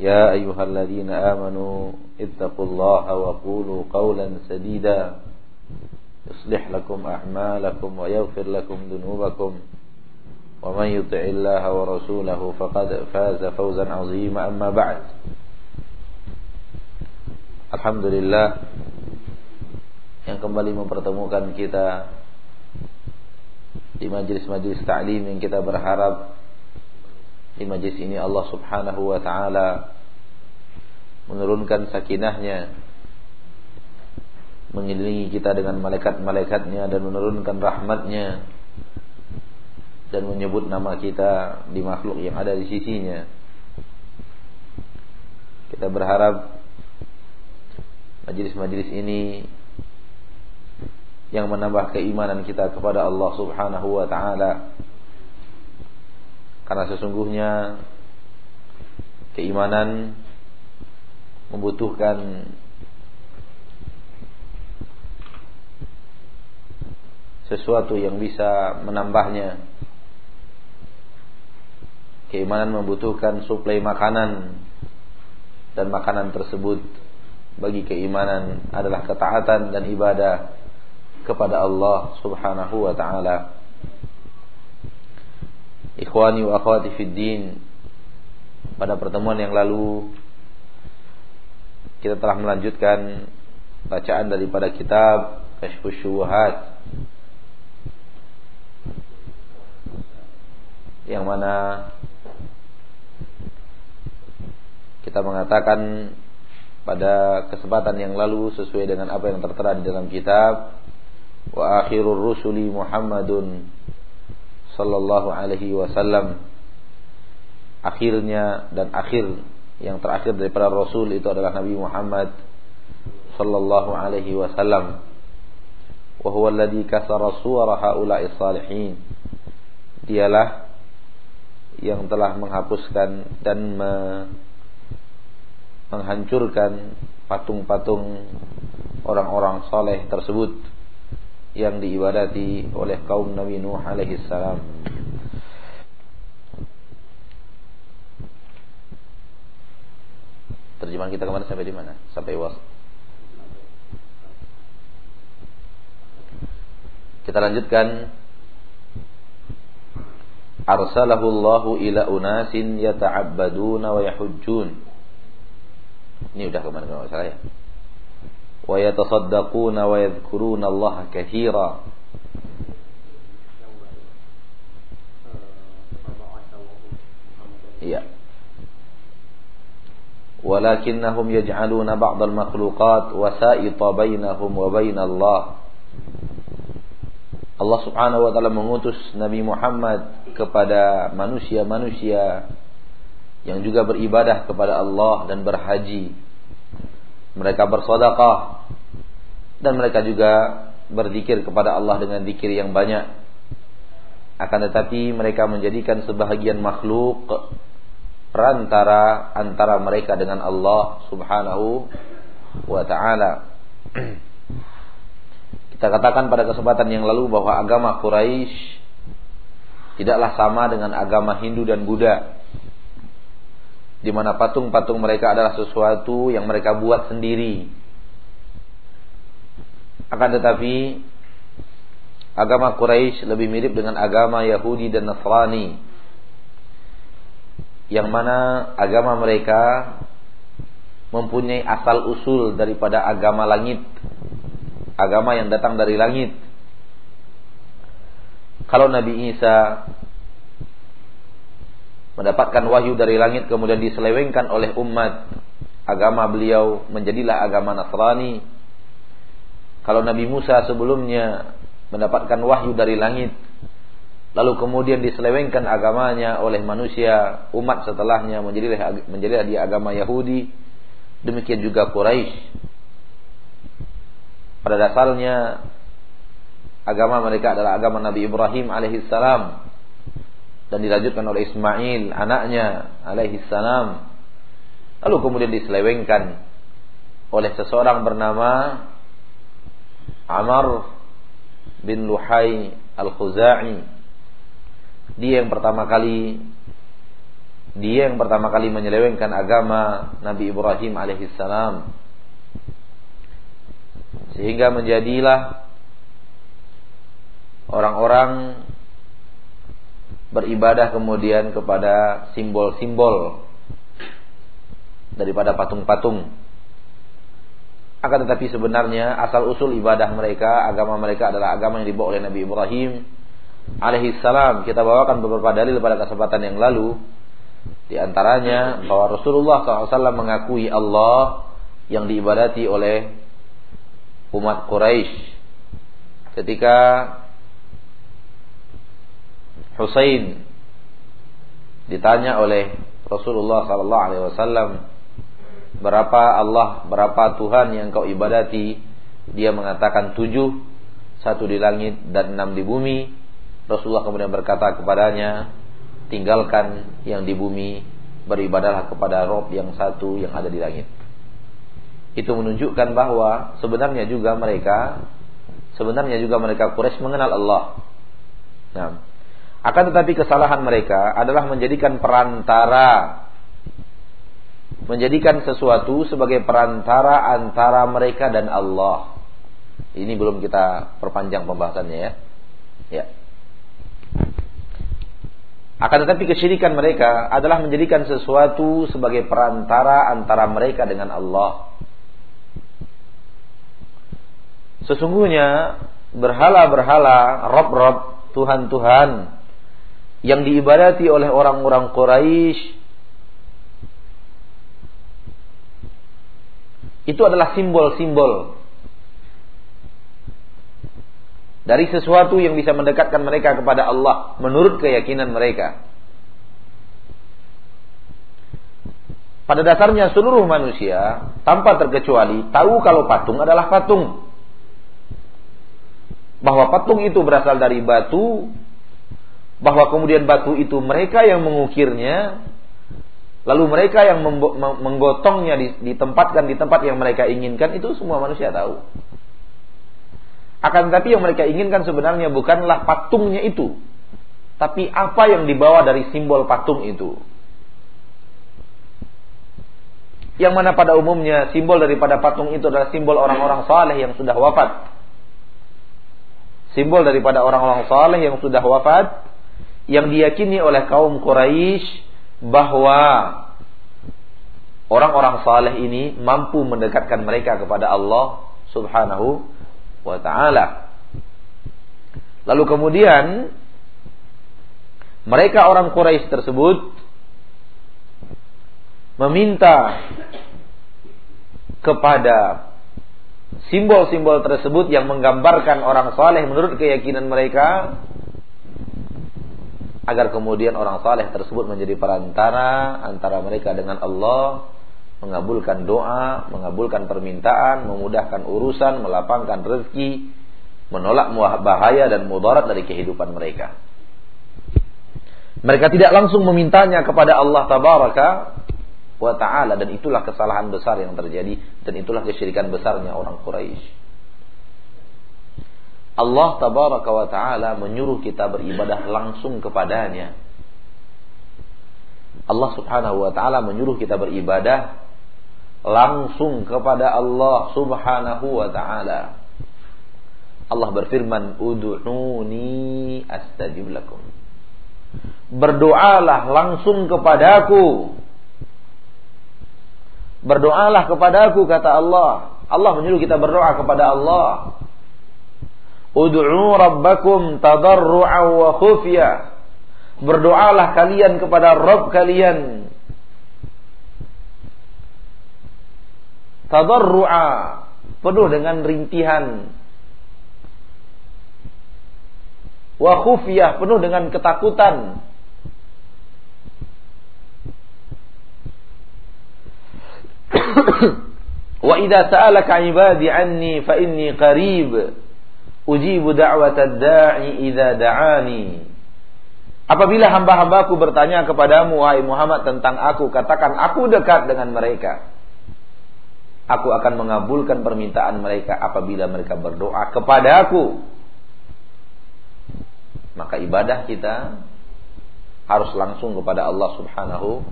يا أيها الذين آمنوا اتقوا الله وقولوا قولا سديدا يصلح لكم أعمالكم ويغفر لكم ذنوبكم ومن يطع الله ورسوله فقد فاز فوزا عظيما أما بعد Alhamdulillah yang kembali mempertemukan kita di majlis-majlis ta'lim yang kita berharap di majlis ini Allah Subhanahu wa taala menurunkan sakinahnya mengelilingi kita dengan malaikat-malaikatnya dan menurunkan rahmatnya dan menyebut nama kita di makhluk yang ada di sisinya. Kita berharap majlis-majlis ini yang menambah keimanan kita kepada Allah Subhanahu wa taala karena sesungguhnya keimanan membutuhkan sesuatu yang bisa menambahnya. Keimanan membutuhkan suplai makanan dan makanan tersebut bagi keimanan adalah ketaatan dan ibadah kepada Allah Subhanahu wa taala. Ikhwani wa akhwati fid din. Pada pertemuan yang lalu kita telah melanjutkan bacaan daripada kitab Kashfus Syubuhat yang mana kita mengatakan pada kesempatan yang lalu sesuai dengan apa yang tertera di dalam kitab wa akhirur rusuli Muhammadun sallallahu alaihi wasallam. Akhirnya dan akhir yang terakhir daripada Rasul itu adalah Nabi Muhammad sallallahu alaihi wasallam. Wa huwa alladhi kasara suwara haula'i salihin. Dialah yang telah menghapuskan dan me menghancurkan patung-patung orang-orang soleh tersebut yang diibadati oleh kaum Nabi Nuh alaihi salam Terjemahan kita ke mana sampai di mana? Sampai was. Kita lanjutkan. Arsalahu Allahu ila unasin yata'abbaduna wa yahujjun. Ini udah ke mana mana saya. Wa wa yadhkuruna Allah katsira. Iya walakinnahum yaj'aluna ba'd al-makhluqat wasa'ita bainahum wa bain Allah Allah Subhanahu wa taala mengutus Nabi Muhammad kepada manusia-manusia yang juga beribadah kepada Allah dan berhaji. Mereka bersedekah dan mereka juga berzikir kepada Allah dengan zikir yang banyak. Akan tetapi mereka menjadikan sebahagian makhluk perantara antara mereka dengan Allah Subhanahu wa taala. Kita katakan pada kesempatan yang lalu bahwa agama Quraisy tidaklah sama dengan agama Hindu dan Buddha. Di mana patung-patung mereka adalah sesuatu yang mereka buat sendiri. Akan tetapi agama Quraisy lebih mirip dengan agama Yahudi dan Nasrani yang mana agama mereka mempunyai asal usul daripada agama langit, agama yang datang dari langit. Kalau Nabi Isa mendapatkan wahyu dari langit kemudian diselewengkan oleh umat, agama beliau menjadilah agama Nasrani. Kalau Nabi Musa sebelumnya mendapatkan wahyu dari langit, lalu kemudian diselewengkan agamanya oleh manusia umat setelahnya menjadi menjadi dia agama Yahudi Demikian juga Quraisy. Pada dasarnya agama mereka adalah agama Nabi Ibrahim alaihissalam dan dilanjutkan oleh Ismail anaknya alaihissalam. Lalu kemudian diselewengkan oleh seseorang bernama Amr bin Luhai al-Khuzai. Dia yang pertama kali dia yang pertama kali menyelewengkan agama Nabi Ibrahim alaihissalam sehingga menjadilah orang-orang beribadah kemudian kepada simbol-simbol daripada patung-patung akan tetapi sebenarnya asal usul ibadah mereka, agama mereka adalah agama yang dibawa oleh Nabi Ibrahim alaihi salam. Kita bawakan beberapa dalil pada kesempatan yang lalu. Di antaranya bahwa Rasulullah SAW mengakui Allah yang diibadati oleh umat Quraisy ketika Husain ditanya oleh Rasulullah SAW berapa Allah, berapa Tuhan yang kau ibadati? Dia mengatakan tujuh, satu di langit dan enam di bumi. Rasulullah kemudian berkata kepadanya, tinggalkan yang di bumi, beribadahlah kepada Rob yang satu yang ada di langit. Itu menunjukkan bahwa sebenarnya juga mereka, sebenarnya juga mereka Quraisy mengenal Allah. Nah, akan tetapi kesalahan mereka adalah menjadikan perantara menjadikan sesuatu sebagai perantara antara mereka dan Allah. Ini belum kita perpanjang pembahasannya ya. Ya. Akan tetapi kesyirikan mereka adalah menjadikan sesuatu sebagai perantara antara mereka dengan Allah. Sesungguhnya berhala-berhala, rob-rob, Tuhan-Tuhan yang diibadati oleh orang-orang Quraisy itu adalah simbol-simbol dari sesuatu yang bisa mendekatkan mereka kepada Allah menurut keyakinan mereka. Pada dasarnya seluruh manusia tanpa terkecuali tahu kalau patung adalah patung. Bahwa patung itu berasal dari batu, bahwa kemudian batu itu mereka yang mengukirnya, Lalu mereka yang menggotongnya ditempatkan di tempat yang mereka inginkan itu semua manusia tahu. Akan tetapi yang mereka inginkan sebenarnya bukanlah patungnya itu, tapi apa yang dibawa dari simbol patung itu. Yang mana pada umumnya simbol daripada patung itu adalah simbol orang-orang saleh yang sudah wafat. Simbol daripada orang-orang saleh yang sudah wafat yang diyakini oleh kaum Quraisy bahwa orang-orang saleh ini mampu mendekatkan mereka kepada Allah Subhanahu wa taala. Lalu kemudian mereka orang Quraisy tersebut meminta kepada simbol-simbol tersebut yang menggambarkan orang saleh menurut keyakinan mereka agar kemudian orang saleh tersebut menjadi perantara antara mereka dengan Allah, mengabulkan doa, mengabulkan permintaan, memudahkan urusan, melapangkan rezeki, menolak bahaya dan mudarat dari kehidupan mereka. Mereka tidak langsung memintanya kepada Allah tabaraka wa taala dan itulah kesalahan besar yang terjadi dan itulah kesyirikan besarnya orang Quraisy. Allah tabaraka wa taala menyuruh kita beribadah langsung kepadanya. Allah subhanahu wa taala menyuruh kita beribadah langsung kepada Allah subhanahu wa taala. Allah berfirman, "Ud'uni astajib lakum." Berdoalah langsung kepadaku. Berdoalah kepadaku kata Allah. Allah menyuruh kita berdoa kepada Allah. Ud'u rabbakum tadarru'a wa khufya. Berdoalah kalian kepada Rabb kalian. Tadarru'a penuh dengan rintihan. Wa khufyah penuh dengan ketakutan. Wa idza sa'alaka 'ibadi 'anni fa inni qarib ujibu da'watad da'i idza da'ani. Apabila hamba-hambaku bertanya kepadamu wahai Muhammad tentang aku, katakan aku dekat dengan mereka. Aku akan mengabulkan permintaan mereka apabila mereka berdoa kepada aku. Maka ibadah kita harus langsung kepada Allah Subhanahu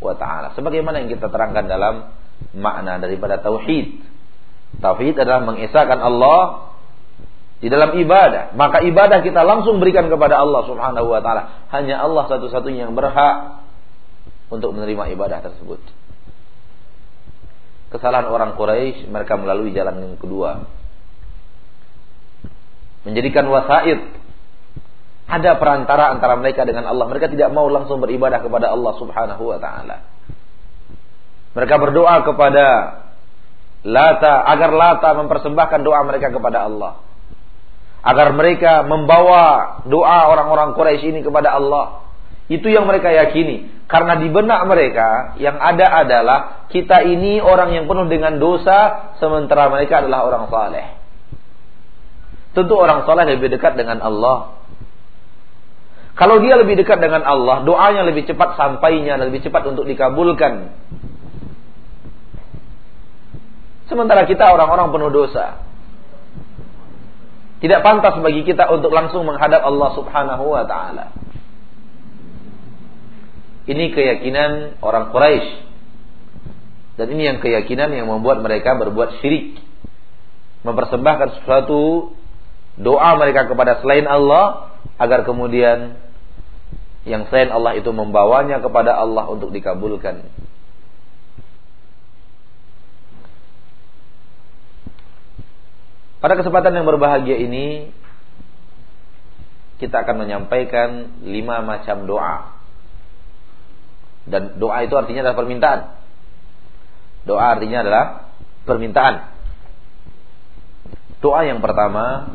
wa taala. Sebagaimana yang kita terangkan dalam makna daripada tauhid. Tauhid adalah mengesahkan Allah di dalam ibadah, maka ibadah kita langsung berikan kepada Allah Subhanahu wa taala. Hanya Allah satu-satunya yang berhak untuk menerima ibadah tersebut. Kesalahan orang Quraisy mereka melalui jalan yang kedua. Menjadikan wasaid ada perantara antara mereka dengan Allah. Mereka tidak mau langsung beribadah kepada Allah Subhanahu wa taala. Mereka berdoa kepada Lata agar Lata mempersembahkan doa mereka kepada Allah agar mereka membawa doa orang-orang Quraisy ini kepada Allah. Itu yang mereka yakini. Karena di benak mereka yang ada adalah kita ini orang yang penuh dengan dosa sementara mereka adalah orang saleh. Tentu orang saleh lebih dekat dengan Allah. Kalau dia lebih dekat dengan Allah, doanya lebih cepat sampainya, lebih cepat untuk dikabulkan. Sementara kita orang-orang penuh dosa. Tidak pantas bagi kita untuk langsung menghadap Allah Subhanahu wa taala. Ini keyakinan orang Quraisy. Dan ini yang keyakinan yang membuat mereka berbuat syirik. Mempersembahkan sesuatu doa mereka kepada selain Allah agar kemudian yang selain Allah itu membawanya kepada Allah untuk dikabulkan. Pada kesempatan yang berbahagia ini kita akan menyampaikan lima macam doa. Dan doa itu artinya adalah permintaan. Doa artinya adalah permintaan. Doa yang pertama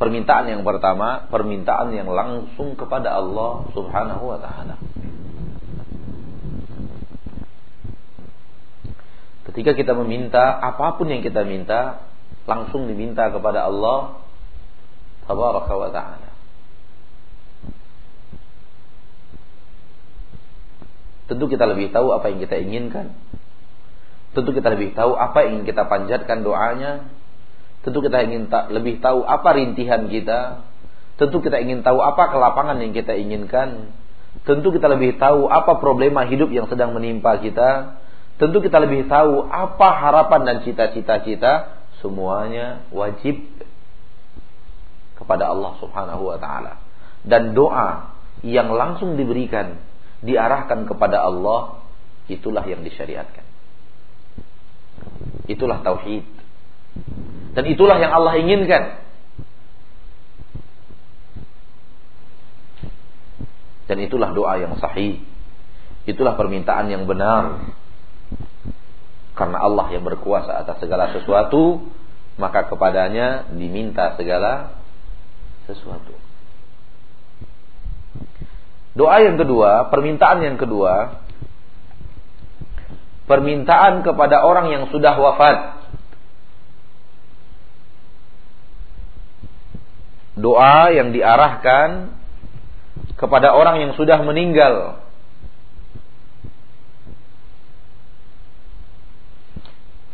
permintaan yang pertama, permintaan yang langsung kepada Allah Subhanahu wa taala. Ketika kita meminta apa pun yang kita minta, langsung diminta kepada Allah Tabaraka wa taala. Tentu kita lebih tahu apa yang kita inginkan. Tentu kita lebih tahu apa yang ingin kita panjatkan doanya. Tentu kita ingin ta lebih tahu apa rintihan kita. Tentu kita ingin tahu apa kelapangan yang kita inginkan. Tentu kita lebih tahu apa problema hidup yang sedang menimpa kita tentu kita lebih tahu apa harapan dan cita-cita kita semuanya wajib kepada Allah Subhanahu wa taala. Dan doa yang langsung diberikan diarahkan kepada Allah itulah yang disyariatkan. Itulah tauhid. Dan itulah yang Allah inginkan. Dan itulah doa yang sahih. Itulah permintaan yang benar karena Allah yang berkuasa atas segala sesuatu, maka kepadanya diminta segala sesuatu. Doa yang kedua, permintaan yang kedua, permintaan kepada orang yang sudah wafat. Doa yang diarahkan kepada orang yang sudah meninggal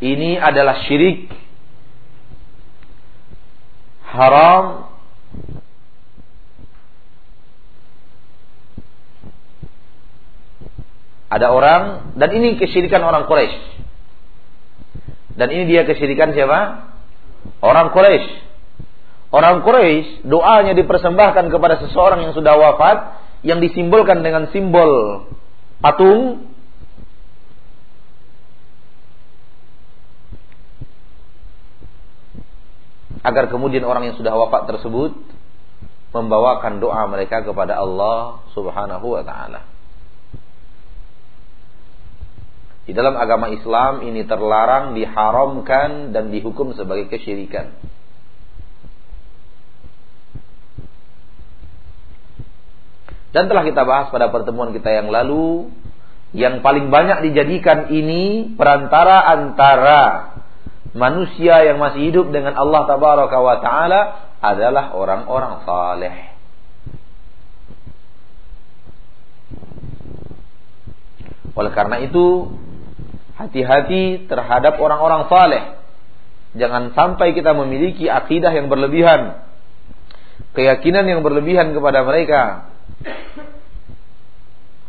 ini adalah syirik. Haram. Ada orang dan ini kesyirikan orang Quraisy. Dan ini dia kesyirikan siapa? Orang Quraisy. Orang Quraisy doanya dipersembahkan kepada seseorang yang sudah wafat yang disimbolkan dengan simbol patung agar kemudian orang yang sudah wafat tersebut membawakan doa mereka kepada Allah Subhanahu wa taala. Di dalam agama Islam ini terlarang, diharamkan dan dihukum sebagai kesyirikan. Dan telah kita bahas pada pertemuan kita yang lalu yang paling banyak dijadikan ini perantara antara manusia yang masih hidup dengan Allah tabaraka wa taala adalah orang-orang saleh. Oleh karena itu, hati-hati terhadap orang-orang saleh. Jangan sampai kita memiliki akidah yang berlebihan, keyakinan yang berlebihan kepada mereka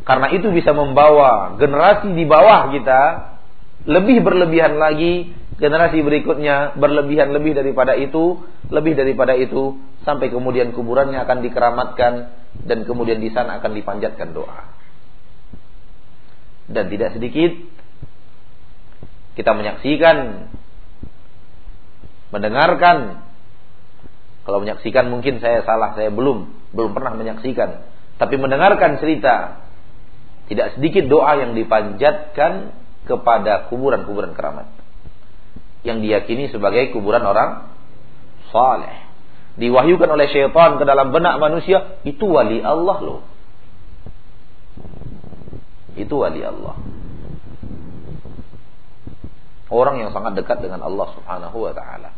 karena itu bisa membawa generasi di bawah kita lebih berlebihan lagi, generasi berikutnya berlebihan lebih daripada itu, lebih daripada itu sampai kemudian kuburannya akan dikeramatkan dan kemudian di sana akan dipanjatkan doa. Dan tidak sedikit kita menyaksikan mendengarkan kalau menyaksikan mungkin saya salah, saya belum belum pernah menyaksikan, tapi mendengarkan cerita tidak sedikit doa yang dipanjatkan kepada kuburan-kuburan keramat. Yang diyakini sebagai kuburan orang saleh. Diwahyukan oleh syaitan ke dalam benak manusia, itu wali Allah loh. Itu wali Allah. Orang yang sangat dekat dengan Allah Subhanahu wa taala.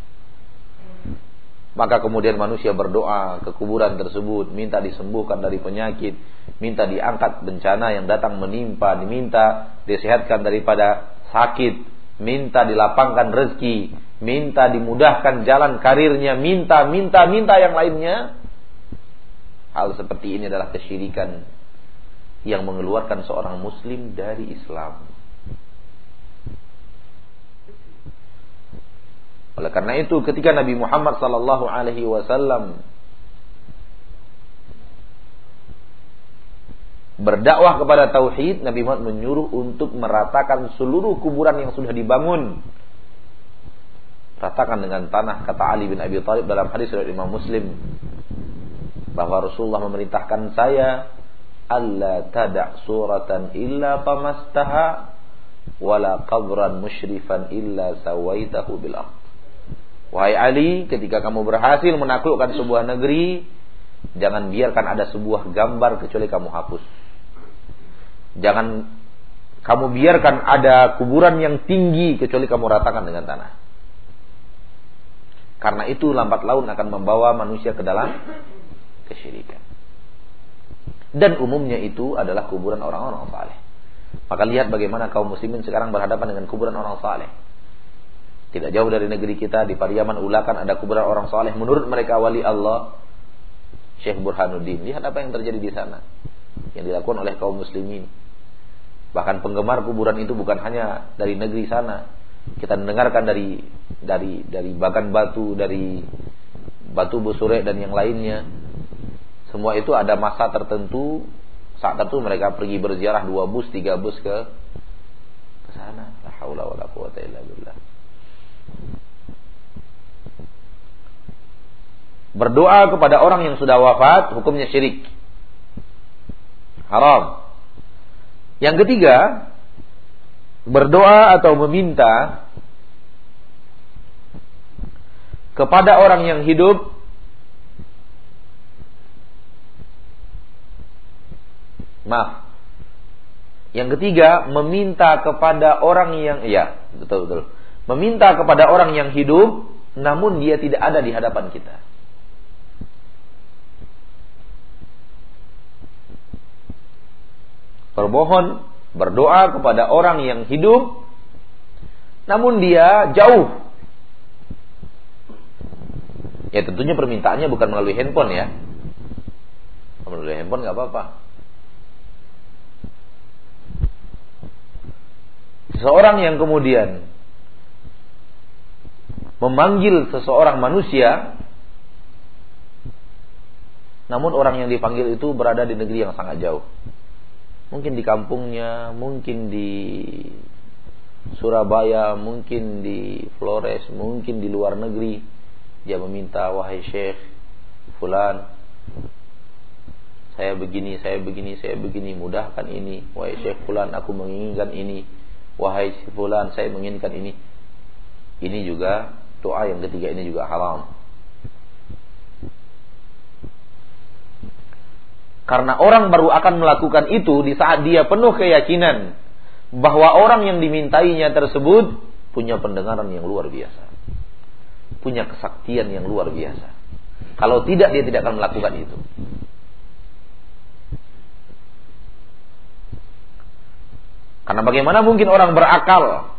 Maka kemudian manusia berdoa ke kuburan tersebut, minta disembuhkan dari penyakit, minta diangkat bencana yang datang menimpa, diminta disehatkan daripada sakit, minta dilapangkan rezeki, minta dimudahkan jalan karirnya, minta, minta, minta yang lainnya. Hal seperti ini adalah kesyirikan yang mengeluarkan seorang muslim dari Islam. Oleh karena itu ketika Nabi Muhammad wasallam berdakwah kepada tauhid, Nabi Muhammad menyuruh untuk meratakan seluruh kuburan yang sudah dibangun. Ratakan dengan tanah kata Ali bin Abi Thalib dalam hadis dari Imam Muslim bahwa Rasulullah memerintahkan saya alla tada' suratan illa pamastaha wala qabran musyrifan illa sawaitahu bil Wahai Ali, ketika kamu berhasil menaklukkan sebuah negeri, jangan biarkan ada sebuah gambar kecuali kamu hapus. Jangan kamu biarkan ada kuburan yang tinggi kecuali kamu ratakan dengan tanah. Karena itu lambat laun akan membawa manusia ke dalam kesyirikan. Dan umumnya itu adalah kuburan orang-orang saleh. Maka lihat bagaimana kaum muslimin sekarang berhadapan dengan kuburan orang saleh. Tidak jauh dari negeri kita di Pariaman Ulakan ada kuburan orang soleh. Menurut mereka wali Allah Syekh Burhanuddin. Lihat apa yang terjadi di sana. Yang dilakukan oleh kaum muslimin. Bahkan penggemar kuburan itu bukan hanya dari negeri sana. Kita mendengarkan dari dari dari Bagan Batu, dari Batu Busure dan yang lainnya. Semua itu ada masa tertentu. Saat tertentu mereka pergi berziarah dua bus, tiga bus ke ke sana. Berdoa kepada orang yang sudah wafat hukumnya syirik. Haram. Yang ketiga, berdoa atau meminta kepada orang yang hidup Maaf. Yang ketiga, meminta kepada orang yang ya, betul betul meminta kepada orang yang hidup namun dia tidak ada di hadapan kita. Berbohon, berdoa kepada orang yang hidup namun dia jauh. Ya tentunya permintaannya bukan melalui handphone ya. Melalui handphone nggak apa-apa. Seorang yang kemudian memanggil seseorang manusia namun orang yang dipanggil itu berada di negeri yang sangat jauh. Mungkin di kampungnya, mungkin di Surabaya, mungkin di Flores, mungkin di luar negeri. Dia meminta, wahai Syekh Fulan, saya begini, saya begini, saya begini, mudahkan ini. Wahai Syekh Fulan, aku menginginkan ini. Wahai Fulan, saya menginginkan ini. Ini juga Doa yang ketiga ini juga haram. Karena orang baru akan melakukan itu di saat dia penuh keyakinan bahwa orang yang dimintainya tersebut punya pendengaran yang luar biasa. Punya kesaktian yang luar biasa. Kalau tidak dia tidak akan melakukan itu. Karena bagaimana mungkin orang berakal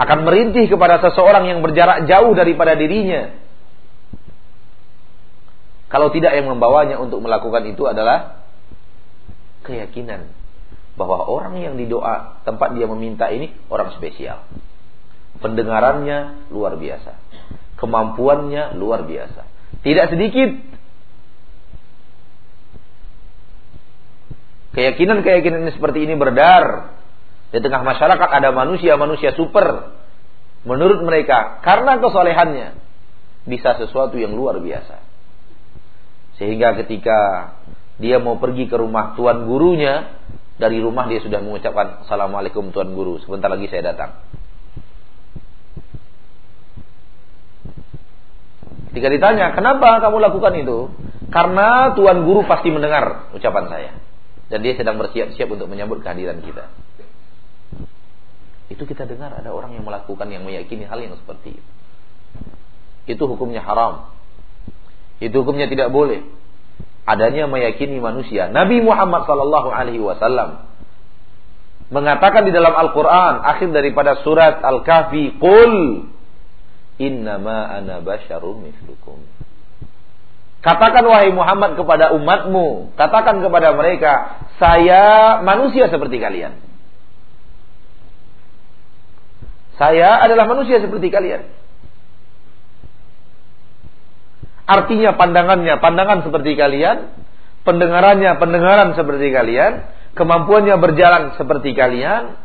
akan merintih kepada seseorang yang berjarak jauh daripada dirinya. Kalau tidak yang membawanya untuk melakukan itu adalah keyakinan bahwa orang yang didoa tempat dia meminta ini orang spesial. Pendengarannya luar biasa. Kemampuannya luar biasa. Tidak sedikit keyakinan-keyakinan seperti ini berdar di tengah masyarakat ada manusia-manusia super. Menurut mereka, karena kesolehannya, bisa sesuatu yang luar biasa. Sehingga ketika dia mau pergi ke rumah tuan gurunya, dari rumah dia sudah mengucapkan Assalamualaikum tuan guru, sebentar lagi saya datang. Ketika ditanya, kenapa kamu lakukan itu? Karena tuan guru pasti mendengar ucapan saya. Dan dia sedang bersiap-siap untuk menyambut kehadiran kita. Itu kita dengar ada orang yang melakukan yang meyakini hal yang seperti itu. Itu hukumnya haram. Itu hukumnya tidak boleh. Adanya meyakini manusia. Nabi Muhammad sallallahu alaihi wasallam mengatakan di dalam Al-Qur'an akhir daripada surat Al-Kahfi, "Qul innama ana basyarum mislukum." Katakan wahai Muhammad kepada umatmu, katakan kepada mereka, saya manusia seperti kalian. Saya adalah manusia seperti kalian. Artinya pandangannya, pandangan seperti kalian, pendengarannya, pendengaran seperti kalian, kemampuannya berjalan seperti kalian,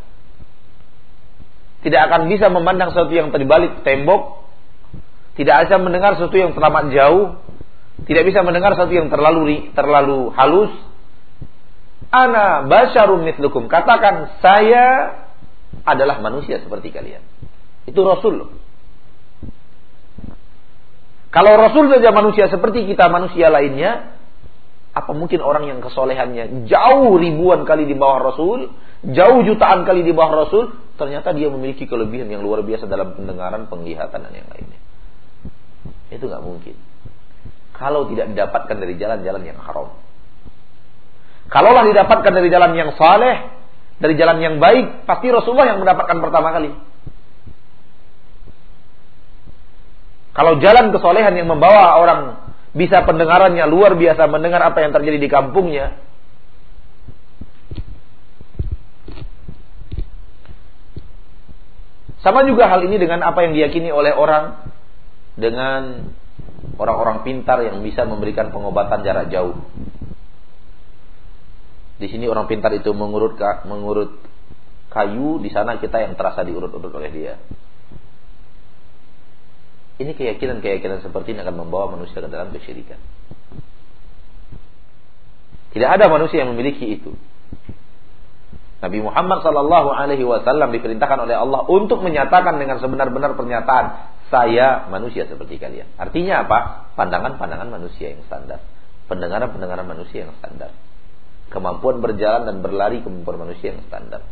tidak akan bisa memandang sesuatu yang terbalik tembok, tidak bisa mendengar sesuatu yang teramat jauh, tidak bisa mendengar sesuatu yang terlalu terlalu halus. Ana basyarum mislukum. Katakan saya adalah manusia seperti kalian. Itu Rasul. Kalau Rasul saja manusia seperti kita manusia lainnya, apa mungkin orang yang kesolehannya jauh ribuan kali di bawah Rasul, jauh jutaan kali di bawah Rasul, ternyata dia memiliki kelebihan yang luar biasa dalam pendengaran, penglihatan dan yang lainnya. Itu nggak mungkin. Kalau tidak didapatkan dari jalan-jalan yang haram. Kalaulah didapatkan dari jalan yang saleh, dari jalan yang baik, pasti Rasulullah yang mendapatkan pertama kali. Kalau jalan kesolehan yang membawa orang bisa pendengarannya luar biasa mendengar apa yang terjadi di kampungnya. Sama juga hal ini dengan apa yang diyakini oleh orang dengan orang-orang pintar yang bisa memberikan pengobatan jarak jauh. Di sini orang pintar itu mengurut mengurut kayu, di sana kita yang terasa diurut-urut oleh dia. Ini keyakinan-keyakinan seperti ini akan membawa manusia ke dalam kesyirikan. Tidak ada manusia yang memiliki itu. Nabi Muhammad Sallallahu Alaihi Wasallam diperintahkan oleh Allah untuk menyatakan dengan sebenar-benar pernyataan saya manusia seperti kalian. Artinya apa? Pandangan-pandangan manusia yang standar, pendengaran-pendengaran manusia yang standar kemampuan berjalan dan berlari kemampuan manusia yang standar.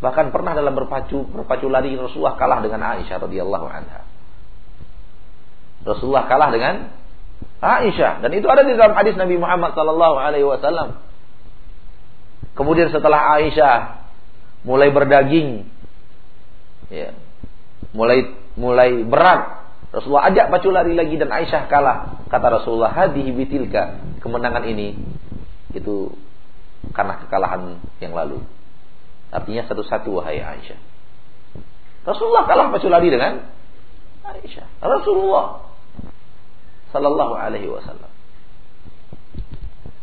Bahkan pernah dalam berpacu berpacu lari Rasulullah kalah dengan Aisyah radhiyallahu anha. Rasulullah kalah dengan Aisyah dan itu ada di dalam hadis Nabi Muhammad sallallahu alaihi wasallam. Kemudian setelah Aisyah mulai berdaging ya, mulai mulai berat Rasulullah ajak pacu lari lagi dan Aisyah kalah. Kata Rasulullah, "Hadhihi bitilka." Kemenangan ini itu karena kekalahan yang lalu. Artinya satu-satu wahai Aisyah. Rasulullah kalah pacu lari dengan Aisyah. Rasulullah sallallahu alaihi wasallam.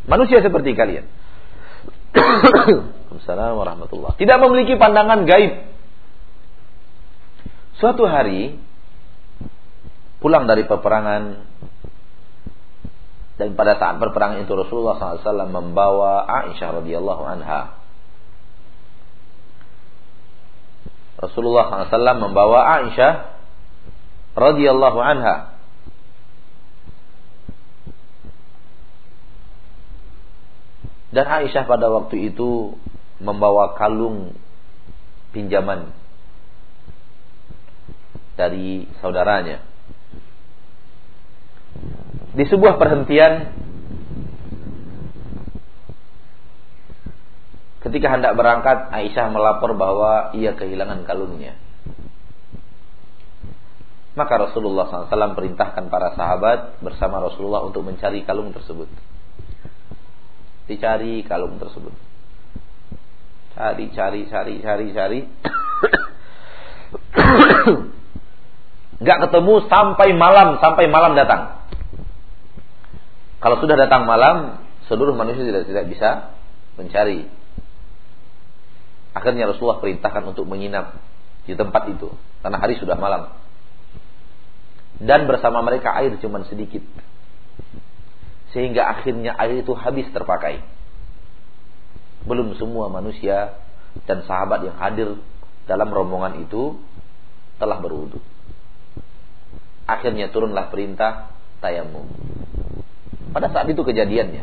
Manusia seperti kalian. Assalamualaikum warahmatullah. Tidak memiliki pandangan gaib. Suatu hari pulang dari peperangan dan pada saat berperang itu Rasulullah SAW membawa Aisyah radhiyallahu anha. Rasulullah SAW membawa Aisyah radhiyallahu anha. Dan Aisyah pada waktu itu membawa kalung pinjaman dari saudaranya. Di sebuah perhentian ketika hendak berangkat Aisyah melapor bahwa ia kehilangan kalungnya. Maka Rasulullah SAW perintahkan para sahabat bersama Rasulullah untuk mencari kalung tersebut. Dicari kalung tersebut. Cari, cari, cari, cari, cari. Gak ketemu sampai malam, sampai malam datang. Kalau sudah datang malam, seluruh manusia tidak tidak bisa mencari. Akhirnya Rasulullah perintahkan untuk menginap di tempat itu karena hari sudah malam. Dan bersama mereka air cuma sedikit. Sehingga akhirnya air itu habis terpakai. Belum semua manusia dan sahabat yang hadir dalam rombongan itu telah berwudu. Akhirnya turunlah perintah tayamum. Pada saat itu kejadiannya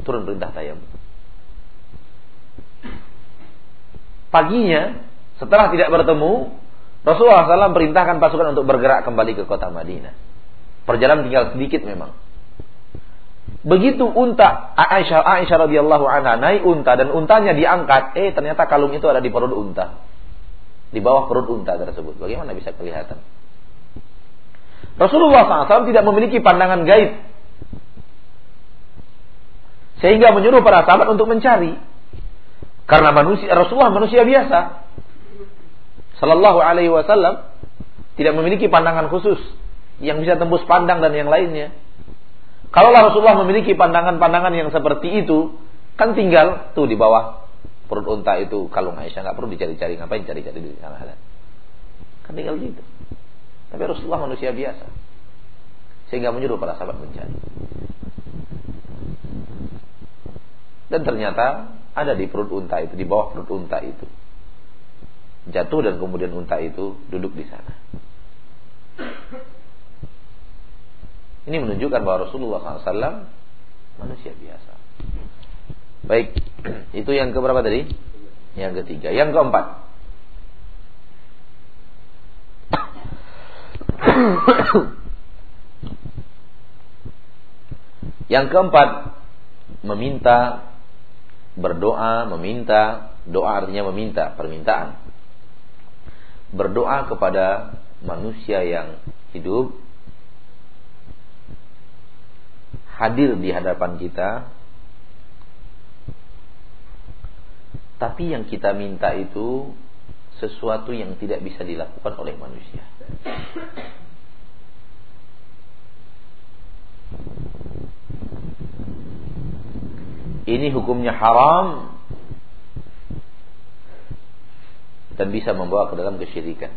turun perintah tayamum. Paginya setelah tidak bertemu Rasulullah SAW perintahkan pasukan untuk bergerak kembali ke kota Madinah. Perjalanan tinggal sedikit memang. Begitu unta Aisyah Aisyah radhiyallahu anha naik unta dan untanya diangkat, eh ternyata kalung itu ada di perut unta. Di bawah perut unta tersebut. Bagaimana bisa kelihatan? Rasulullah SAW tidak memiliki pandangan gaib. Sehingga menyuruh para sahabat untuk mencari. Karena manusia Rasulullah manusia biasa. Sallallahu alaihi wasallam tidak memiliki pandangan khusus yang bisa tembus pandang dan yang lainnya. Kalau Rasulullah memiliki pandangan-pandangan yang seperti itu, kan tinggal tuh di bawah perut unta itu kalung Aisyah nggak perlu dicari-cari ngapain cari-cari di sana kan tinggal gitu tapi Rasulullah manusia biasa. Sehingga menyuruh para sahabat mencari. Dan ternyata ada di perut unta itu, di bawah perut unta itu. Jatuh dan kemudian unta itu duduk di sana. Ini menunjukkan bahwa Rasulullah SAW manusia biasa. Baik, itu yang keberapa tadi? Yang ketiga. Yang keempat. Yang keempat, meminta, berdoa, meminta, doa artinya meminta, permintaan. Berdoa kepada manusia yang hidup, hadir di hadapan kita, tapi yang kita minta itu sesuatu yang tidak bisa dilakukan oleh manusia. Ini hukumnya haram dan bisa membawa ke dalam kesyirikan.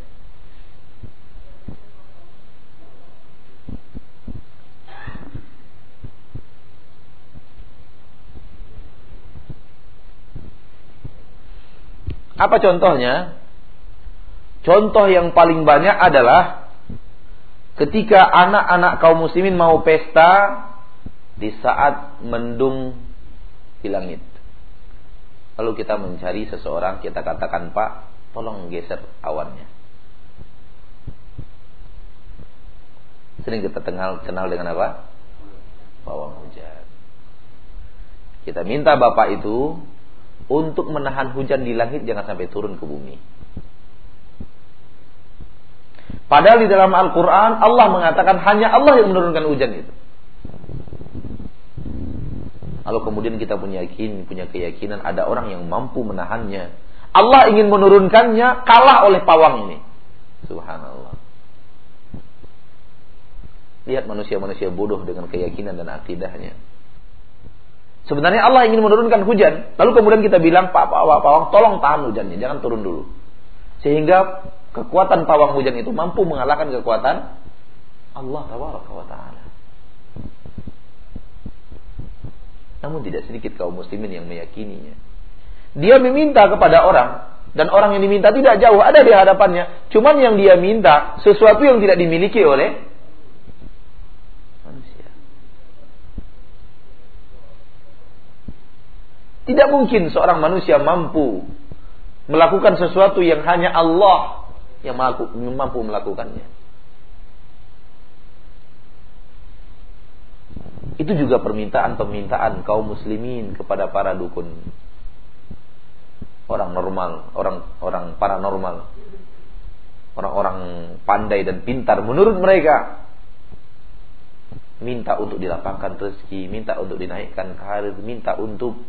Apa contohnya? Contoh yang paling banyak adalah ketika anak-anak kaum muslimin mau pesta di saat mendung di langit. Lalu kita mencari seseorang, kita katakan, "Pak, tolong geser awannya." Sering kita kenal, kenal dengan apa? Bawang hujan. Kita minta Bapak itu untuk menahan hujan di langit jangan sampai turun ke bumi. Padahal di dalam Al-Quran Allah mengatakan hanya Allah yang menurunkan hujan itu. Lalu kemudian kita punya yakin, punya keyakinan ada orang yang mampu menahannya. Allah ingin menurunkannya kalah oleh pawang ini. Subhanallah. Lihat manusia-manusia bodoh dengan keyakinan dan akidahnya. Sebenarnya Allah ingin menurunkan hujan. Lalu kemudian kita bilang, Pak, Pak, Pak, Pawang, tolong tahan hujannya, jangan turun dulu. Sehingga kekuatan pawang hujan itu mampu mengalahkan kekuatan Allah wa taala. Namun tidak sedikit kaum muslimin yang meyakininya. Dia meminta kepada orang dan orang yang diminta tidak jauh ada di hadapannya. Cuman yang dia minta sesuatu yang tidak dimiliki oleh manusia. Tidak mungkin seorang manusia mampu melakukan sesuatu yang hanya Allah yang mampu melakukannya. Itu juga permintaan-permintaan kaum muslimin kepada para dukun. Orang normal, orang orang paranormal. Orang-orang pandai dan pintar menurut mereka. Minta untuk dilapangkan rezeki, minta untuk dinaikkan karir, minta untuk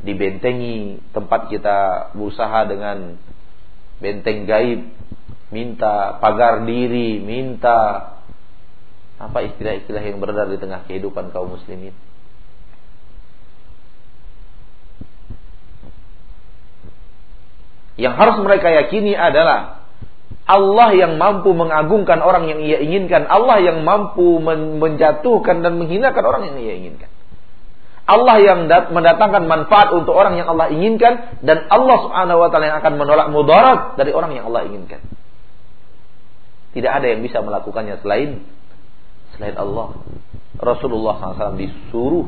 dibentengi tempat kita berusaha dengan benteng gaib, minta pagar diri, minta apa istilah-istilah yang beredar di tengah kehidupan kaum muslimin? Yang harus mereka yakini adalah Allah yang mampu mengagungkan orang yang ia inginkan, Allah yang mampu menjatuhkan dan menghinakan orang yang ia inginkan. Allah yang mendatangkan manfaat untuk orang yang Allah inginkan dan Allah Subhanahu wa taala yang akan menolak mudarat dari orang yang Allah inginkan. Tidak ada yang bisa melakukannya selain selain Allah. Rasulullah SAW disuruh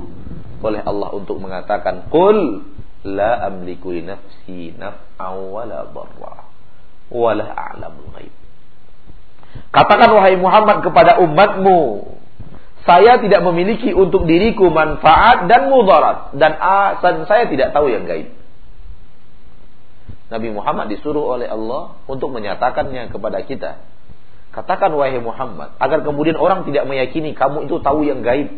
oleh Allah untuk mengatakan, Qul la amliku nafsi naf'an wa la darra wa la a'lamul ghaib. Katakan wahai Muhammad kepada umatmu, saya tidak memiliki untuk diriku manfaat dan mudarat dan dan saya tidak tahu yang gaib. Nabi Muhammad disuruh oleh Allah untuk menyatakannya kepada kita. Katakan wahai Muhammad, agar kemudian orang tidak meyakini kamu itu tahu yang gaib.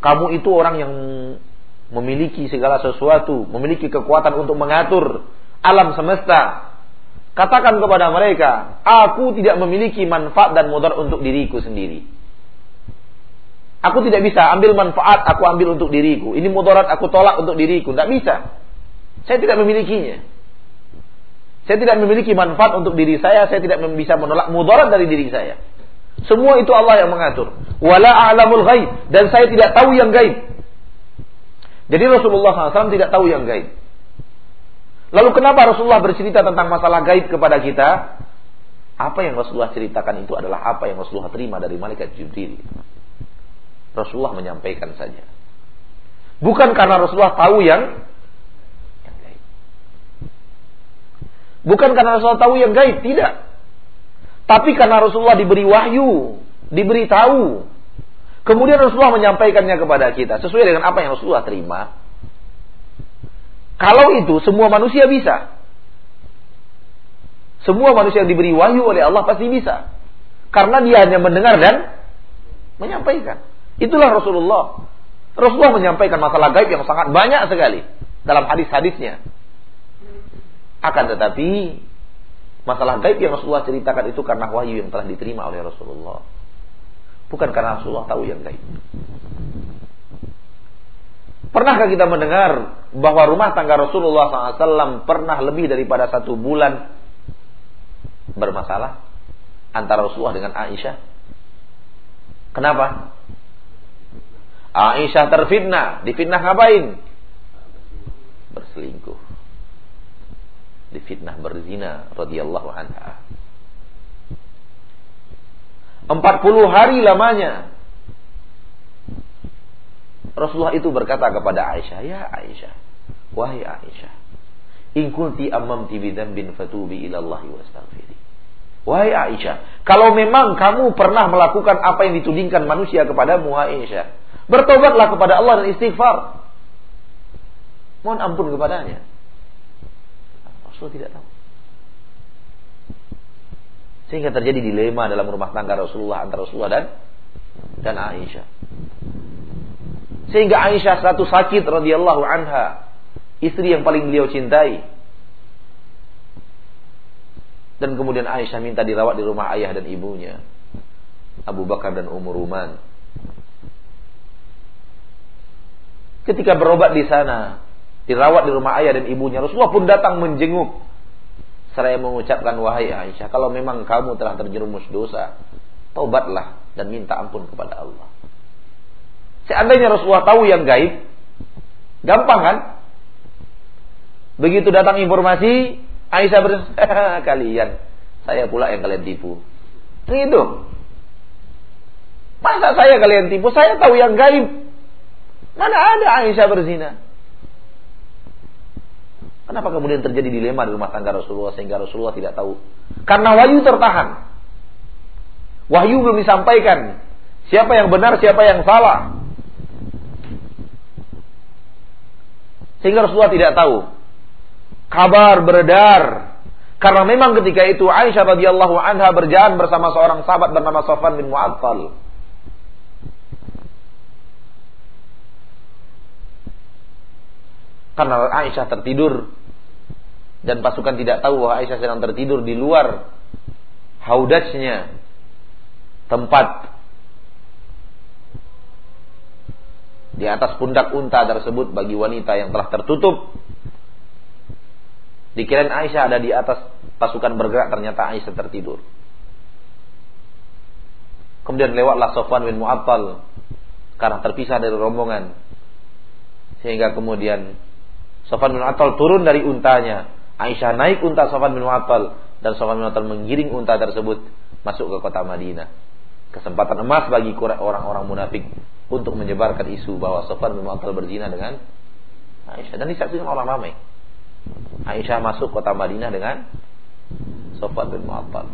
Kamu itu orang yang memiliki segala sesuatu, memiliki kekuatan untuk mengatur alam semesta. Katakan kepada mereka, aku tidak memiliki manfaat dan modal untuk diriku sendiri. Aku tidak bisa ambil manfaat, aku ambil untuk diriku. Ini mudarat aku tolak untuk diriku. Tidak bisa. Saya tidak memilikinya. Saya tidak memiliki manfaat untuk diri saya, saya tidak bisa menolak mudarat dari diri saya. Semua itu Allah yang mengatur. Wala a'lamul ghaib dan saya tidak tahu yang gaib. Jadi Rasulullah SAW tidak tahu yang gaib. Lalu kenapa Rasulullah bercerita tentang masalah gaib kepada kita? Apa yang Rasulullah ceritakan itu adalah apa yang Rasulullah terima dari malaikat Jibril. Rasulullah menyampaikan saja. Bukan karena Rasulullah tahu yang Bukan karena Rasulullah tahu yang gaib, tidak. Tapi karena Rasulullah diberi wahyu, diberi tahu. Kemudian Rasulullah menyampaikannya kepada kita sesuai dengan apa yang Rasulullah terima. Kalau itu semua manusia bisa. Semua manusia yang diberi wahyu oleh Allah pasti bisa. Karena dia hanya mendengar dan menyampaikan. Itulah Rasulullah. Rasulullah menyampaikan masalah gaib yang sangat banyak sekali dalam hadis-hadisnya. Akan tetapi masalah gaib yang Rasulullah ceritakan itu karena wahyu yang telah diterima oleh Rasulullah. Bukan karena Rasulullah tahu yang gaib. Pernahkah kita mendengar bahwa rumah tangga Rasulullah SAW pernah lebih daripada satu bulan bermasalah antara Rasulullah dengan Aisyah? Kenapa? Aisyah terfitnah. Difitnah ngapain? Berselingkuh difitnah berzina radhiyallahu anha. 40 hari lamanya Rasulullah itu berkata kepada Aisyah, "Ya Aisyah, wahai Aisyah, in kunti amamti bin fatubi ila Allah wastaghfiri." Wahai Aisyah, kalau memang kamu pernah melakukan apa yang ditudingkan manusia kepadamu, Aisyah, bertobatlah kepada Allah dan istighfar. Mohon ampun kepadanya. Rasul tidak tahu. Sehingga terjadi dilema dalam rumah tangga Rasulullah antara Rasulullah dan dan Aisyah. Sehingga Aisyah satu sakit radhiyallahu anha, istri yang paling beliau cintai. Dan kemudian Aisyah minta dirawat di rumah ayah dan ibunya. Abu Bakar dan Umar Ruman. Ketika berobat di sana, dirawat di rumah ayah dan ibunya. Rasulullah pun datang menjenguk. Seraya mengucapkan, wahai Aisyah, kalau memang kamu telah terjerumus dosa, taubatlah dan minta ampun kepada Allah. Seandainya Rasulullah tahu yang gaib, gampang kan? Begitu datang informasi, Aisyah berkata, kalian, saya pula yang kalian tipu. Itu. Masa saya kalian tipu? Saya tahu yang gaib. Mana ada Aisyah berzina? Kenapa kemudian terjadi dilema di rumah tangga Rasulullah sehingga Rasulullah tidak tahu? Karena wahyu tertahan. Wahyu belum disampaikan. Siapa yang benar, siapa yang salah. Sehingga Rasulullah tidak tahu. Kabar beredar. Karena memang ketika itu Aisyah radhiyallahu anha berjalan bersama seorang sahabat bernama Sofan bin Mu'attal. Karena Aisyah tertidur dan pasukan tidak tahu bahwa Aisyah sedang tertidur di luar haudajnya tempat di atas pundak unta tersebut bagi wanita yang telah tertutup. Dikirain Aisyah ada di atas pasukan bergerak ternyata Aisyah tertidur. Kemudian lewatlah Sofwan bin Mu'attal karena terpisah dari rombongan. Sehingga kemudian Sofan bin Mu'attal turun dari untanya. Aisyah naik unta Sofan bin Mu'attal dan Sofan bin Mu'attal menggiring unta tersebut masuk ke kota Madinah. Kesempatan emas bagi orang-orang munafik untuk menyebarkan isu bahwa Sofan bin Mu'attal berzina dengan Aisyah dan disaksikan orang ramai. Aisyah masuk kota Madinah dengan Sofan bin Mu'attal.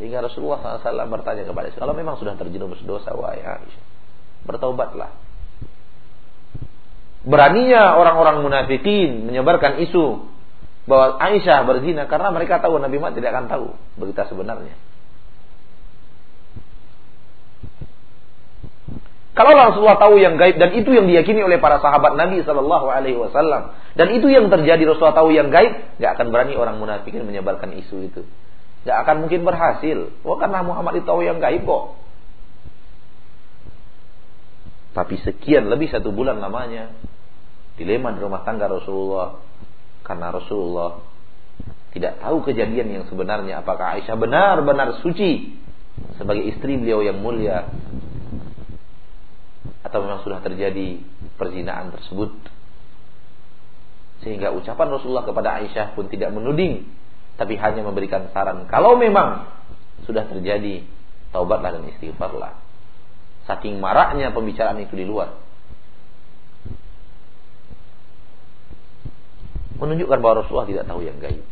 Sehingga Rasulullah SAW bertanya kepada Aisyah, kalau memang sudah terjerumus dosa, wahai Aisyah, bertaubatlah beraninya orang-orang munafikin menyebarkan isu bahwa Aisyah berzina karena mereka tahu Nabi Muhammad tidak akan tahu berita sebenarnya. Kalau Rasulullah tahu yang gaib dan itu yang diyakini oleh para sahabat Nabi Shallallahu Alaihi Wasallam dan itu yang terjadi Rasulullah tahu yang gaib, nggak akan berani orang munafikin menyebarkan isu itu, nggak akan mungkin berhasil. Oh karena Muhammad itu tahu yang gaib kok. Tapi sekian lebih satu bulan lamanya dilema di rumah tangga Rasulullah. Karena Rasulullah tidak tahu kejadian yang sebenarnya. Apakah Aisyah benar-benar suci sebagai istri beliau yang mulia? Atau memang sudah terjadi perzinaan tersebut? Sehingga ucapan Rasulullah kepada Aisyah pun tidak menuding tapi hanya memberikan saran kalau memang sudah terjadi taubatlah dan istighfarlah. Saking maraknya pembicaraan itu di luar menunjukkan bahwa Rasulullah tidak tahu yang gaib.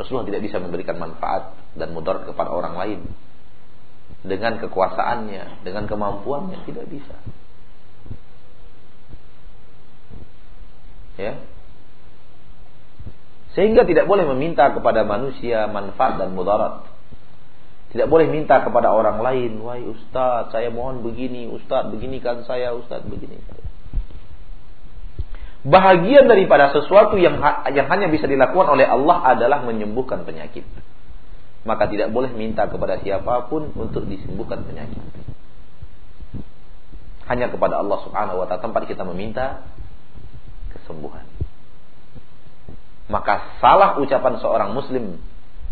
Rasulullah tidak bisa memberikan manfaat dan mudarat kepada orang lain dengan kekuasaannya, dengan kemampuannya tidak bisa. Ya. Sehingga tidak boleh meminta kepada manusia manfaat dan mudarat. Tidak boleh minta kepada orang lain, "Wahai ustaz, saya mohon begini, ustaz beginikan saya, ustaz begini saya." Bahagian daripada sesuatu yang yang hanya bisa dilakukan oleh Allah adalah menyembuhkan penyakit. Maka tidak boleh minta kepada siapa pun untuk disembuhkan penyakit. Hanya kepada Allah Subhanahu wa taala tempat kita meminta kesembuhan. Maka salah ucapan seorang muslim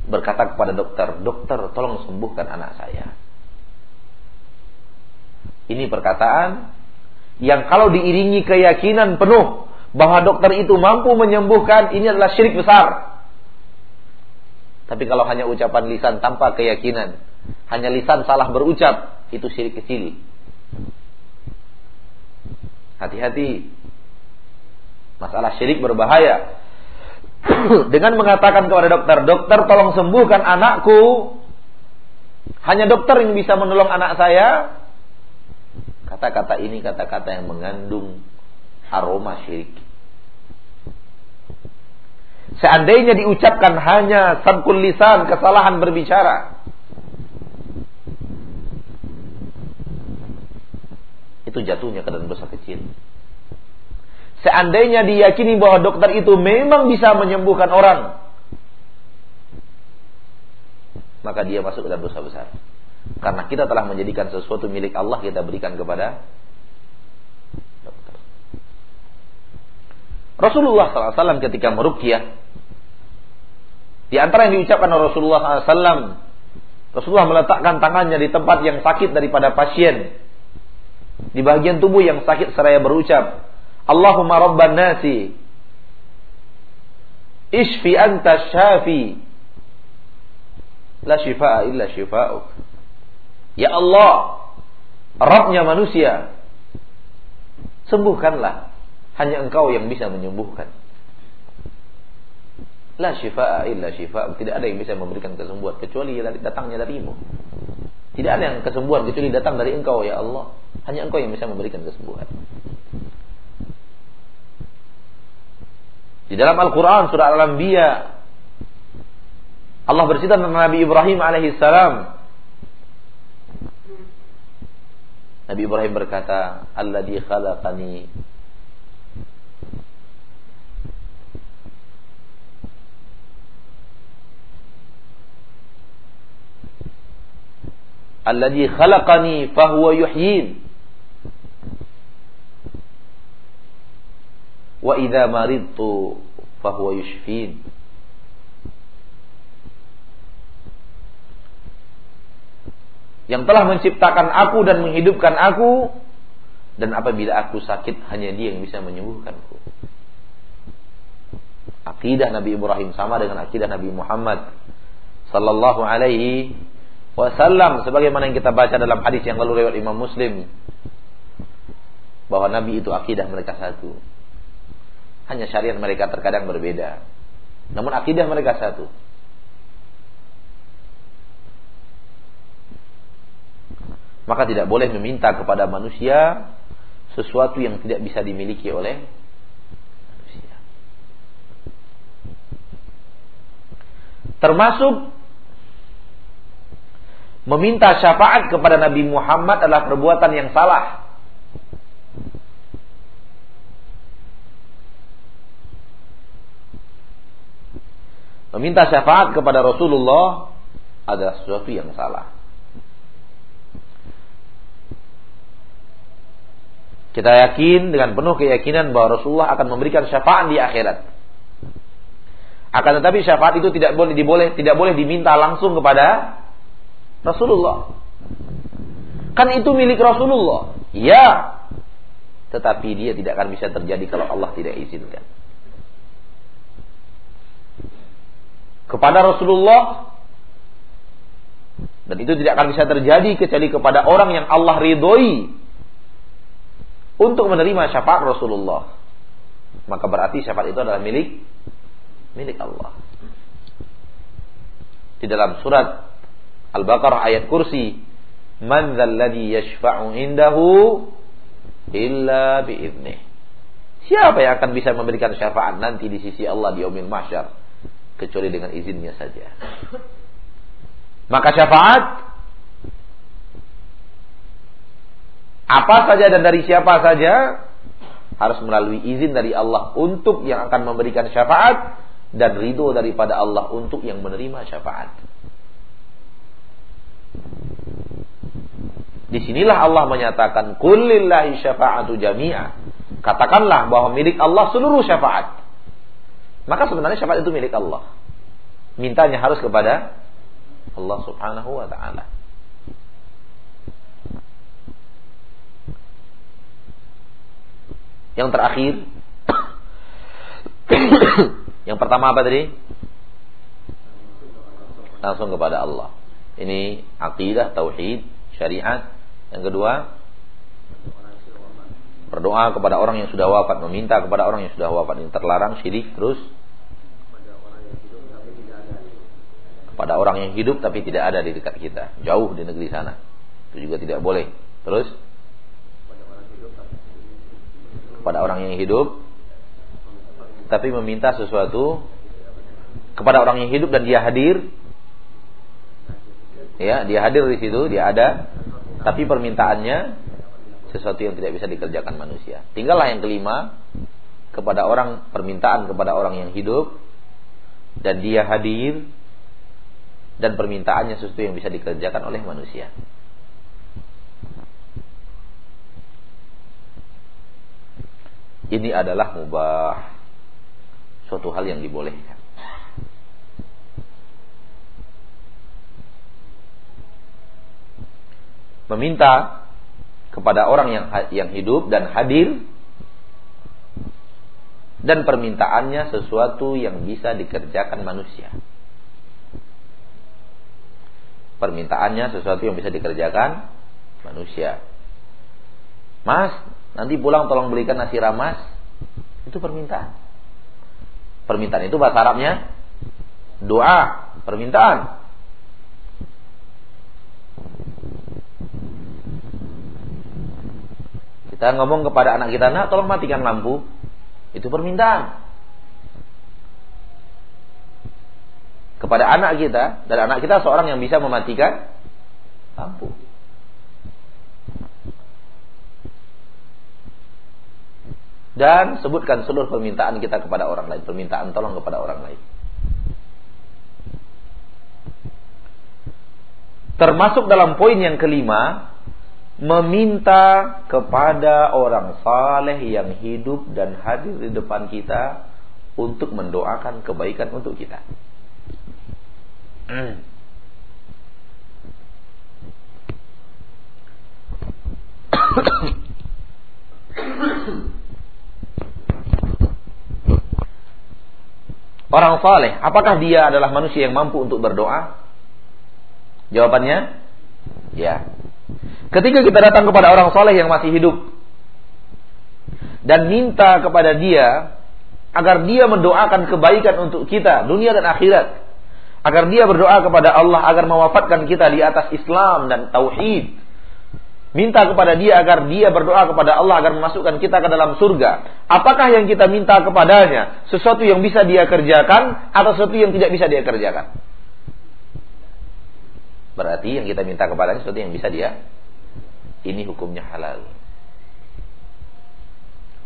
berkata kepada dokter, "Dokter, tolong sembuhkan anak saya." Ini perkataan yang kalau diiringi keyakinan penuh bahwa dokter itu mampu menyembuhkan ini adalah syirik besar. Tapi kalau hanya ucapan lisan tanpa keyakinan, hanya lisan salah berucap, itu syirik kecil. Hati-hati. Masalah syirik berbahaya. Dengan mengatakan kepada dokter, dokter tolong sembuhkan anakku. Hanya dokter yang bisa menolong anak saya. Kata-kata ini kata-kata yang mengandung aroma syirik. Seandainya diucapkan hanya sabkul lisan, kesalahan berbicara. Itu jatuhnya ke dalam dosa kecil. Seandainya diyakini bahwa dokter itu memang bisa menyembuhkan orang, maka dia masuk ke dalam dosa besar. Karena kita telah menjadikan sesuatu milik Allah kita berikan kepada Rasulullah SAW ketika merukyah di antara yang diucapkan Rasulullah SAW Rasulullah meletakkan tangannya di tempat yang sakit daripada pasien di bagian tubuh yang sakit seraya berucap Allahumma rabban nasi Ishfi anta syafi La shifa'a illa shifa'uk Ya Allah, Rabbnya manusia, sembuhkanlah. Hanya engkau yang bisa menyembuhkan. La syifa'a illa syifa' Tidak ada yang bisa memberikan kesembuhan kecuali datangnya darimu. Tidak ada yang kesembuhan kecuali datang dari engkau ya Allah. Hanya engkau yang bisa memberikan kesembuhan. Di dalam Al-Quran surah Al-Anbiya Allah bercerita tentang Nabi Ibrahim alaihissalam Nabi Ibrahim berkata, "Alladzi khalaqani Alladzi khalaqani fahuwa yuhyin." Wa idza maridtu fahuwa yushfin. yang telah menciptakan aku dan menghidupkan aku dan apabila aku sakit hanya dia yang bisa menyembuhkanku. Akidah Nabi Ibrahim sama dengan akidah Nabi Muhammad sallallahu alaihi wasallam sebagaimana yang kita baca dalam hadis yang lalu lewat Imam Muslim bahwa Nabi itu akidah mereka satu. Hanya syariat mereka terkadang berbeda. Namun akidah mereka satu. maka tidak boleh meminta kepada manusia sesuatu yang tidak bisa dimiliki oleh manusia. Termasuk meminta syafaat kepada Nabi Muhammad adalah perbuatan yang salah. Meminta syafaat kepada Rasulullah adalah sesuatu yang salah. Kita yakin dengan penuh keyakinan bahwa Rasulullah akan memberikan syafaat di akhirat. Akan tetapi syafaat itu tidak boleh diboleh tidak boleh diminta langsung kepada Rasulullah. Kan itu milik Rasulullah. Ya. Tetapi dia tidak akan bisa terjadi kalau Allah tidak izinkan. Kepada Rasulullah dan itu tidak akan bisa terjadi kecuali kepada orang yang Allah ridhoi untuk menerima syafaat Rasulullah. Maka berarti syafaat itu adalah milik milik Allah. Di dalam surat Al-Baqarah ayat kursi, "Man dzalladzi yashfa'u indahu illa biiznih." Siapa yang akan bisa memberikan syafaat nanti di sisi Allah di yaumil mahsyar kecuali dengan izinnya saja. Maka syafaat apa saja dan dari siapa saja harus melalui izin dari Allah untuk yang akan memberikan syafaat dan ridho daripada Allah untuk yang menerima syafaat. Di sinilah Allah menyatakan kulillahi syafa'atu jami'a. Katakanlah bahwa milik Allah seluruh syafaat. Maka sebenarnya syafaat itu milik Allah. Mintanya harus kepada Allah Subhanahu wa taala. Yang terakhir Yang pertama apa tadi? Langsung kepada Allah. Ini akidah, tauhid, syariat. Yang kedua, berdoa kepada orang yang sudah wafat, meminta kepada orang yang sudah wafat. Ini terlarang syirik terus kepada orang yang hidup tapi tidak ada di dekat kita, jauh di negeri sana. Itu juga tidak boleh. Terus kepada orang yang hidup tapi meminta sesuatu kepada orang yang hidup dan dia hadir ya dia hadir di situ dia ada. Tapi permintaannya sesuatu yang tidak bisa dikerjakan manusia. Tinggallah yang kelima kepada orang permintaan kepada orang yang hidup dan dia hadir dan permintaannya sesuatu yang bisa dikerjakan oleh manusia. Ini adalah mubah suatu hal yang dibolehkan meminta kepada orang yang yang hidup dan hadir dan permintaannya sesuatu yang bisa dikerjakan manusia. Permintaannya sesuatu yang bisa dikerjakan manusia. Mas, nanti pulang tolong belikan nasi ramas. Itu permintaan. Permintaan itu bahasa Arabnya doa, permintaan. Kita ngomong kepada anak kita, nak tolong matikan lampu. Itu permintaan. Kepada anak kita, dan anak kita seorang yang bisa mematikan lampu. Dan sebutkan seluruh permintaan kita kepada orang lain. Permintaan tolong kepada orang lain. Termasuk dalam poin yang kelima, meminta kepada orang saleh yang hidup dan hadir di depan kita untuk mendoakan kebaikan untuk kita. Hmm. Orang saleh, apakah dia adalah manusia yang mampu untuk berdoa? Jawabannya, ya. Ketika kita datang kepada orang soleh yang masih hidup dan minta kepada dia agar dia mendoakan kebaikan untuk kita dunia dan akhirat, agar dia berdoa kepada Allah agar mewafatkan kita di atas Islam dan tauhid, minta kepada dia agar dia berdoa kepada Allah agar memasukkan kita ke dalam surga. Apakah yang kita minta kepadanya sesuatu yang bisa dia kerjakan atau sesuatu yang tidak bisa dia kerjakan? Berarti yang kita minta kepadanya sesuatu yang bisa dia ini hukumnya halal.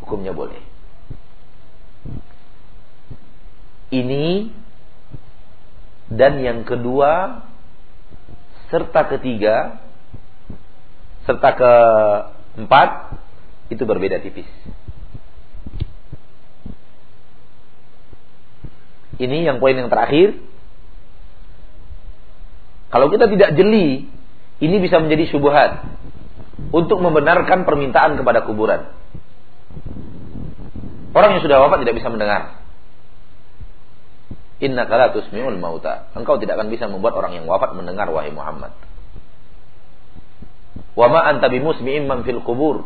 Hukumnya boleh. Ini dan yang kedua serta ketiga serta keempat itu berbeda tipis. Ini yang poin yang terakhir. Kalau kita tidak jeli, ini bisa menjadi syubhat untuk membenarkan permintaan kepada kuburan. Orang yang sudah wafat tidak bisa mendengar. Inna kala tusmi'ul mauta. Engkau tidak akan bisa membuat orang yang wafat mendengar wahai Muhammad. Wa ma anta bimusmi'in kubur.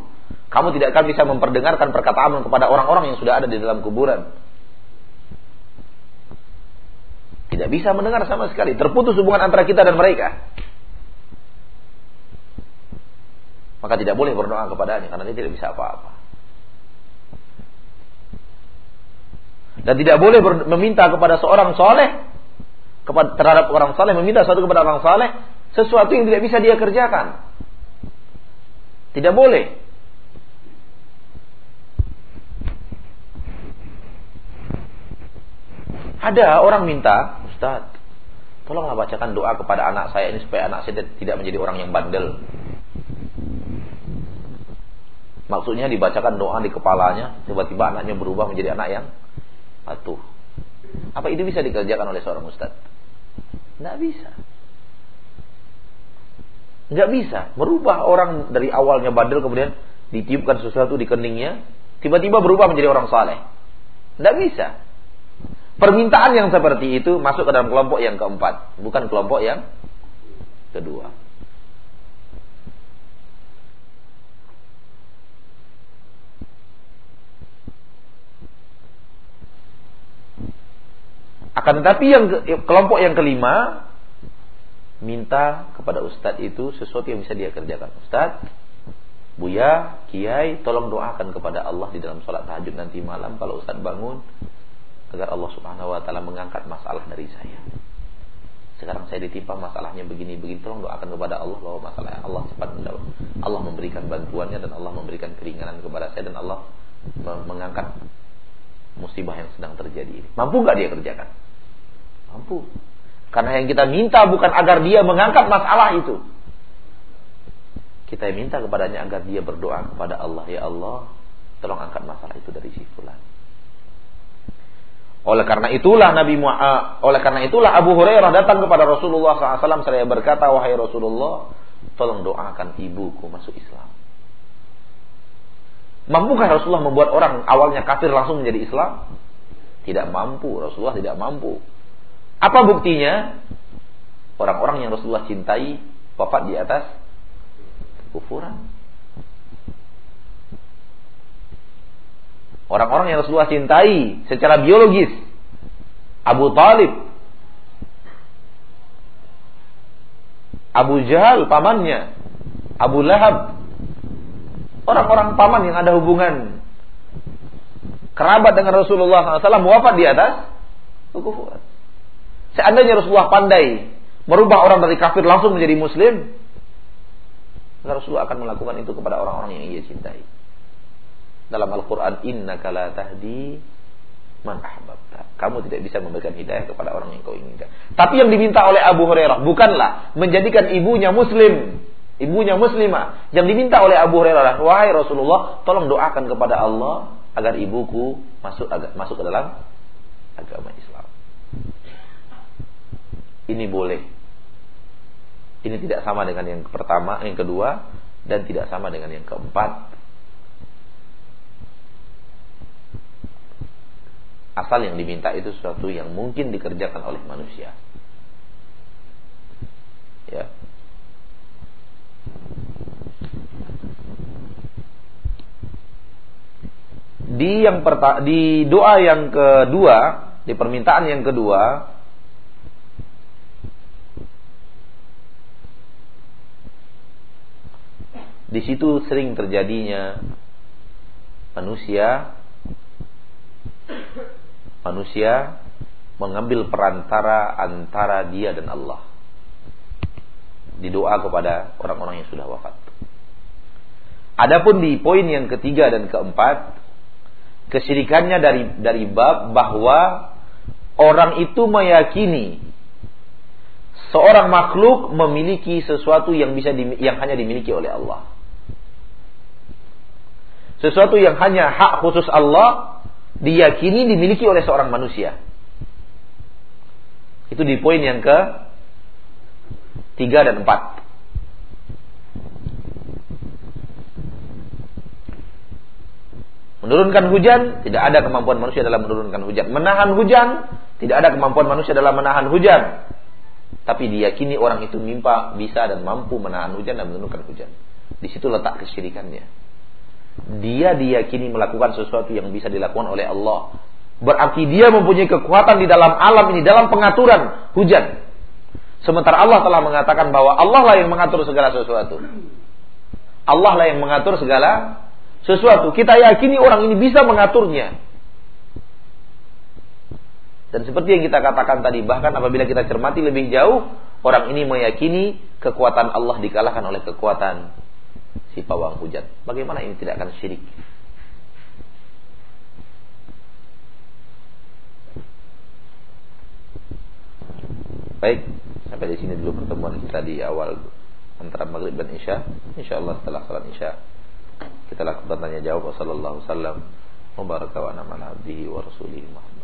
Kamu tidak akan bisa memperdengarkan perkataan kepada orang-orang yang sudah ada di dalam kuburan. Tidak bisa mendengar sama sekali. Terputus hubungan antara kita dan mereka. maka tidak boleh berdoa kepadanya karena dia tidak bisa apa-apa. Dan tidak boleh meminta kepada seorang soleh kepada terhadap orang soleh meminta sesuatu kepada orang soleh sesuatu yang tidak bisa dia kerjakan. Tidak boleh. Ada orang minta, Ustaz, tolonglah bacakan doa kepada anak saya ini supaya anak saya tidak menjadi orang yang bandel. Maksudnya dibacakan doa di kepalanya, tiba-tiba anaknya berubah menjadi anak yang patuh. Apa itu bisa dikerjakan oleh seorang ustaz? Tidak bisa. Tidak bisa. Merubah orang dari awalnya bandel kemudian ditiupkan sesuatu di keningnya, tiba-tiba berubah menjadi orang saleh. Tidak bisa. Permintaan yang seperti itu masuk ke dalam kelompok yang keempat, bukan kelompok yang kedua. Akan tetapi yang kelompok yang kelima minta kepada ustadz itu sesuatu yang bisa dia kerjakan. Ustadz, Buya, Kiai, tolong doakan kepada Allah di dalam sholat tahajud nanti malam kalau ustadz bangun agar Allah Subhanahu wa taala mengangkat masalah dari saya. Sekarang saya ditimpa masalahnya begini-begini, tolong doakan kepada Allah bahwa masalah Allah cepat menjawab. Allah memberikan bantuannya dan Allah memberikan keringanan kepada saya dan Allah mengangkat musibah yang sedang terjadi ini. Mampu nggak dia kerjakan? Mampu. Karena yang kita minta bukan agar dia mengangkat masalah itu. Kita minta kepadanya agar dia berdoa kepada Allah, ya Allah, tolong angkat masalah itu dari si fulan. Oleh karena itulah Nabi Muhammad, oleh karena itulah Abu Hurairah datang kepada Rasulullah SAW saya berkata wahai Rasulullah, tolong doakan ibuku masuk Islam. Mampukah Rasulullah membuat orang awalnya kafir langsung menjadi Islam? Tidak mampu, Rasulullah tidak mampu. Apa buktinya? Orang-orang yang Rasulullah cintai wafat di atas kekufuran. Orang-orang yang Rasulullah cintai secara biologis. Abu Talib. Abu Jahal pamannya. Abu Lahab. Orang-orang paman yang ada hubungan kerabat dengan Rasulullah SAW wafat di atas kekufuran. Seandainya Rasulullah pandai merubah orang dari kafir langsung menjadi muslim, Rasulullah akan melakukan itu kepada orang-orang yang ia cintai. Dalam Al-Quran, Inna la tahdi man ahbabta. Kamu tidak bisa memberikan hidayah kepada orang yang kau inginkan. Tapi yang diminta oleh Abu Hurairah bukanlah menjadikan ibunya muslim. Ibunya muslimah. Yang diminta oleh Abu Hurairah, wahai Rasulullah, tolong doakan kepada Allah agar ibuku masuk masuk ke dalam agama Islam. Ini boleh. Ini tidak sama dengan yang pertama, yang kedua, dan tidak sama dengan yang keempat. Asal yang diminta itu sesuatu yang mungkin dikerjakan oleh manusia. Ya. Di yang di doa yang kedua, di permintaan yang kedua, Di situ sering terjadinya manusia manusia mengambil perantara antara dia dan Allah. Di doa kepada orang-orang yang sudah wafat. Adapun di poin yang ketiga dan keempat, kesirikannya dari dari bab bahwa orang itu meyakini seorang makhluk memiliki sesuatu yang bisa yang hanya dimiliki oleh Allah sesuatu yang hanya hak khusus Allah diyakini dimiliki oleh seorang manusia. Itu di poin yang ke tiga dan empat. Menurunkan hujan, tidak ada kemampuan manusia dalam menurunkan hujan. Menahan hujan, tidak ada kemampuan manusia dalam menahan hujan. Tapi diyakini orang itu mimpa bisa dan mampu menahan hujan dan menurunkan hujan. Di situ letak kesyirikannya dia diyakini melakukan sesuatu yang bisa dilakukan oleh Allah. Berarti dia mempunyai kekuatan di dalam alam ini, dalam pengaturan hujan. Sementara Allah telah mengatakan bahwa Allah lah yang mengatur segala sesuatu. Allah lah yang mengatur segala sesuatu. Kita yakini orang ini bisa mengaturnya. Dan seperti yang kita katakan tadi, bahkan apabila kita cermati lebih jauh, orang ini meyakini kekuatan Allah dikalahkan oleh kekuatan si pawang hujan. Bagaimana ini tidak akan syirik? Baik, sampai di sini dulu pertemuan kita di awal antara maghrib dan isya. Insya Allah setelah salat isya kita lakukan tanya jawab. Wassalamualaikum warahmatullahi wabarakatuh.